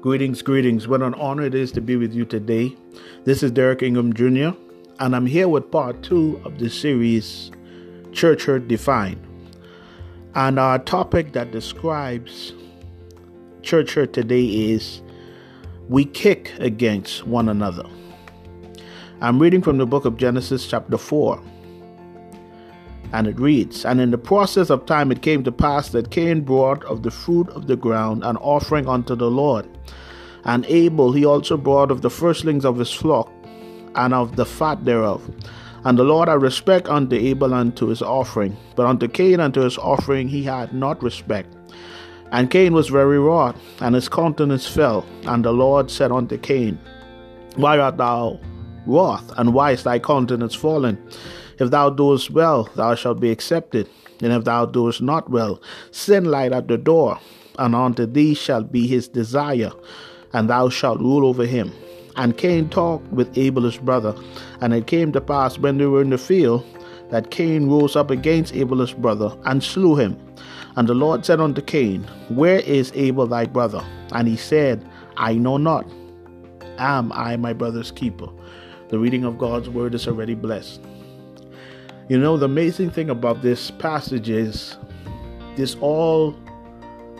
Greetings, greetings. What an honor it is to be with you today. This is Derek Ingram Jr., and I'm here with part two of the series Church Hurt Defined. And our topic that describes church hurt today is We Kick Against One Another. I'm reading from the book of Genesis, chapter 4. And it reads And in the process of time it came to pass that Cain brought of the fruit of the ground an offering unto the Lord. And Abel he also brought of the firstlings of his flock and of the fat thereof. And the Lord had respect unto Abel and to his offering, but unto Cain and to his offering he had not respect. And Cain was very wroth, and his countenance fell. And the Lord said unto Cain, Why art thou wroth, and why is thy countenance fallen? If thou doest well, thou shalt be accepted, and if thou doest not well, sin light at the door, and unto thee shall be his desire, and thou shalt rule over him. And Cain talked with Abel his brother, and it came to pass when they were in the field that Cain rose up against Abel his brother and slew him. And the Lord said unto Cain, Where is Abel thy brother? And he said, I know not. Am I my brother's keeper? The reading of God's word is already blessed. You know, the amazing thing about this passage is this all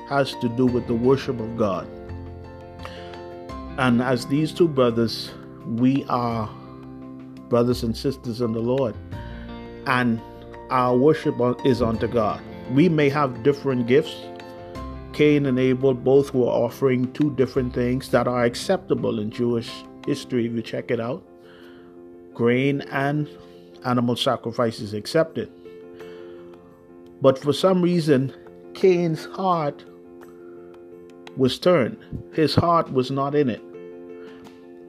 has to do with the worship of God. And as these two brothers, we are brothers and sisters in the Lord. And our worship is unto God. We may have different gifts. Cain and Abel both were offering two different things that are acceptable in Jewish history if you check it out. Grain and animal sacrifices accepted. But for some reason, Cain's heart was turned. His heart was not in it.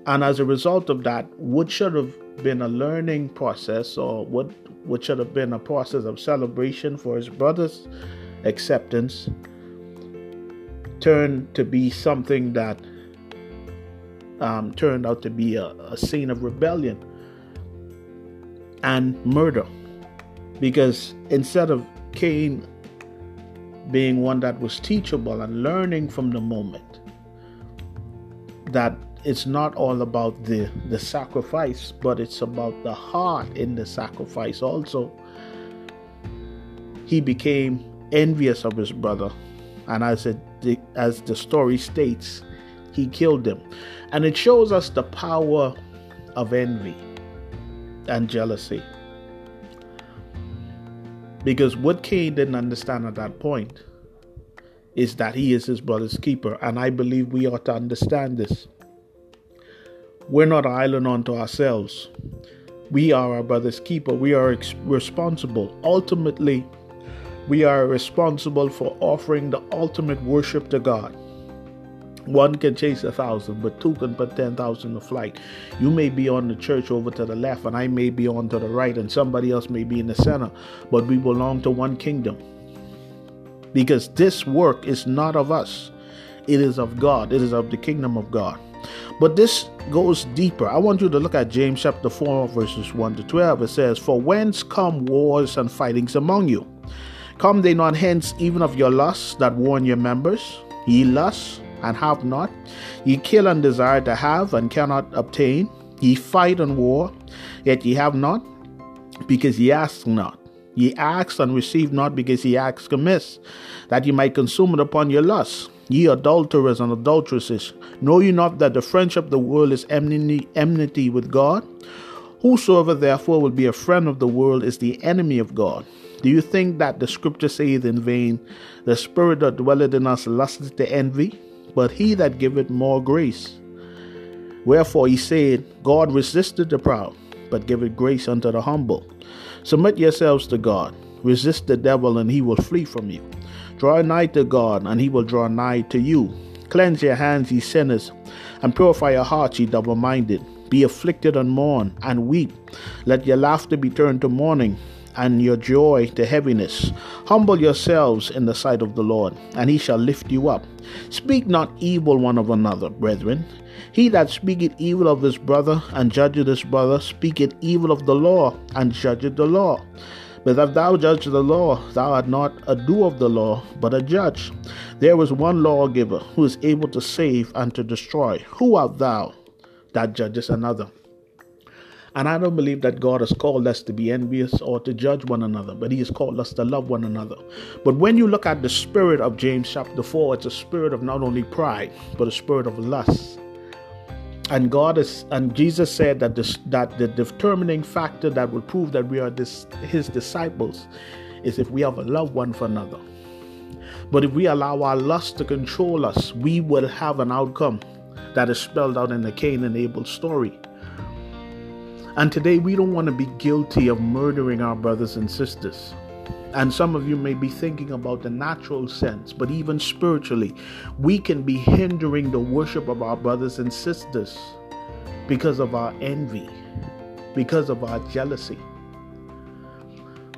And as a result of that, what should have been a learning process or what, what should have been a process of celebration for his brother's acceptance turned to be something that um, turned out to be a, a scene of rebellion and murder. Because instead of Cain being one that was teachable and learning from the moment, that it's not all about the the sacrifice but it's about the heart in the sacrifice also. He became envious of his brother and as it as the story states he killed him. And it shows us the power of envy and jealousy. Because what Cain didn't understand at that point is that he is his brother's keeper and I believe we ought to understand this we're not an island unto ourselves. We are our brother's keeper. We are ex- responsible. Ultimately, we are responsible for offering the ultimate worship to God. One can chase a thousand, but two can put 10,000 to flight. You may be on the church over to the left, and I may be on to the right, and somebody else may be in the center, but we belong to one kingdom. Because this work is not of us, it is of God, it is of the kingdom of God. But this goes deeper. I want you to look at James chapter 4, verses 1 to 12. It says, For whence come wars and fightings among you? Come they not hence even of your lusts that warn your members? Ye lust and have not. Ye kill and desire to have and cannot obtain. Ye fight and war, yet ye have not, because ye ask not. Ye ask and receive not, because ye ask amiss, that ye might consume it upon your lusts. Ye adulterers and adulteresses, know ye not that the friendship of the world is enmity, with God? Whosoever therefore will be a friend of the world is the enemy of God. Do you think that the scripture saith in vain, The spirit that dwelleth in us lusteth to envy, but he that giveth more grace? Wherefore he said, God resisted the proud, but giveth grace unto the humble. Submit yourselves to God. Resist the devil, and he will flee from you. Draw nigh to God, and he will draw nigh to you. Cleanse your hands, ye sinners, and purify your hearts, ye double minded. Be afflicted and mourn, and weep. Let your laughter be turned to mourning, and your joy to heaviness. Humble yourselves in the sight of the Lord, and he shall lift you up. Speak not evil one of another, brethren. He that speaketh evil of his brother and judgeth his brother speaketh evil of the law and judgeth the law. But if thou judge the law, thou art not a doer of the law, but a judge. There is one lawgiver who is able to save and to destroy. Who art thou that judgest another? And I don't believe that God has called us to be envious or to judge one another, but He has called us to love one another. But when you look at the spirit of James chapter 4, it's a spirit of not only pride, but a spirit of lust. And God is, and Jesus said that this, that the determining factor that will prove that we are this, His disciples is if we have a love one for another. But if we allow our lust to control us, we will have an outcome that is spelled out in the Cain and Abel story. And today we don't want to be guilty of murdering our brothers and sisters. And some of you may be thinking about the natural sense, but even spiritually, we can be hindering the worship of our brothers and sisters because of our envy, because of our jealousy.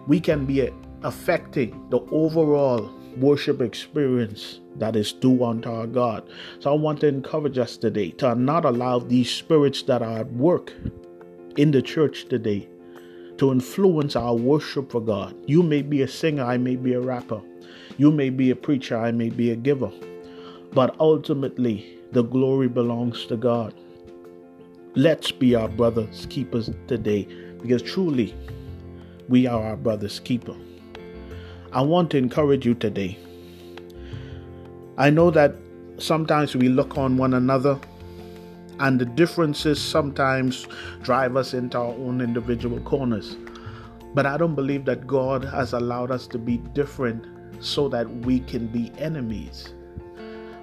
We can be affecting the overall worship experience that is due unto our God. So I want to encourage us today to not allow these spirits that are at work in the church today to influence our worship for God. You may be a singer, I may be a rapper. You may be a preacher, I may be a giver. But ultimately, the glory belongs to God. Let's be our brother's keepers today because truly we are our brother's keeper. I want to encourage you today. I know that sometimes we look on one another and the differences sometimes drive us into our own individual corners. But I don't believe that God has allowed us to be different so that we can be enemies.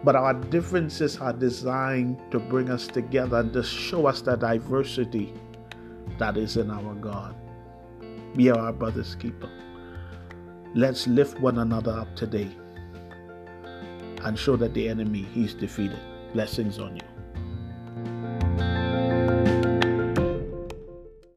But our differences are designed to bring us together and to show us the diversity that is in our God. We are our brother's keeper. Let's lift one another up today and show that the enemy is defeated. Blessings on you.